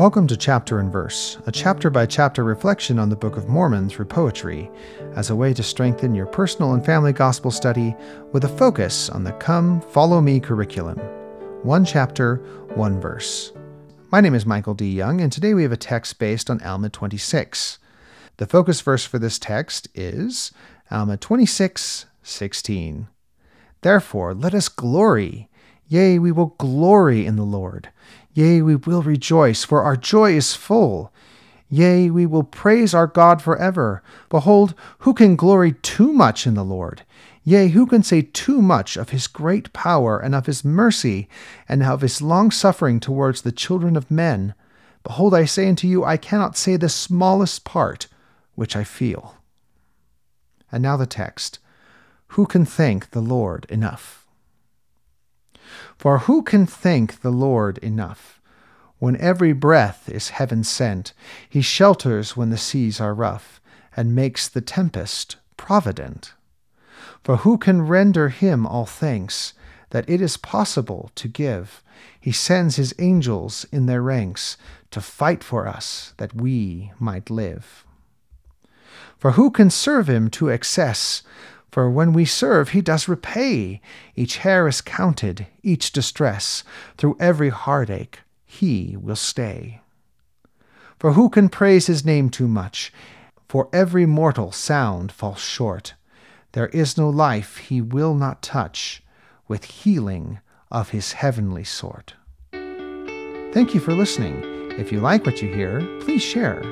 Welcome to Chapter and Verse, a chapter by chapter reflection on the Book of Mormon through poetry, as a way to strengthen your personal and family gospel study with a focus on the Come, Follow Me curriculum. One chapter, one verse. My name is Michael D. Young, and today we have a text based on Alma 26. The focus verse for this text is Alma 26, 16. Therefore, let us glory. Yea, we will glory in the Lord. Yea, we will rejoice, for our joy is full. Yea, we will praise our God forever. Behold, who can glory too much in the Lord? Yea, who can say too much of his great power and of his mercy and of his long suffering towards the children of men? Behold, I say unto you, I cannot say the smallest part which I feel. And now the text Who can thank the Lord enough? For who can thank the Lord enough? When every breath is heaven sent, he shelters when the seas are rough, and makes the tempest provident. For who can render him all thanks that it is possible to give? He sends his angels in their ranks to fight for us that we might live. For who can serve him to excess for when we serve, he does repay. Each hair is counted, each distress. Through every heartache, he will stay. For who can praise his name too much? For every mortal sound falls short. There is no life he will not touch with healing of his heavenly sort. Thank you for listening. If you like what you hear, please share.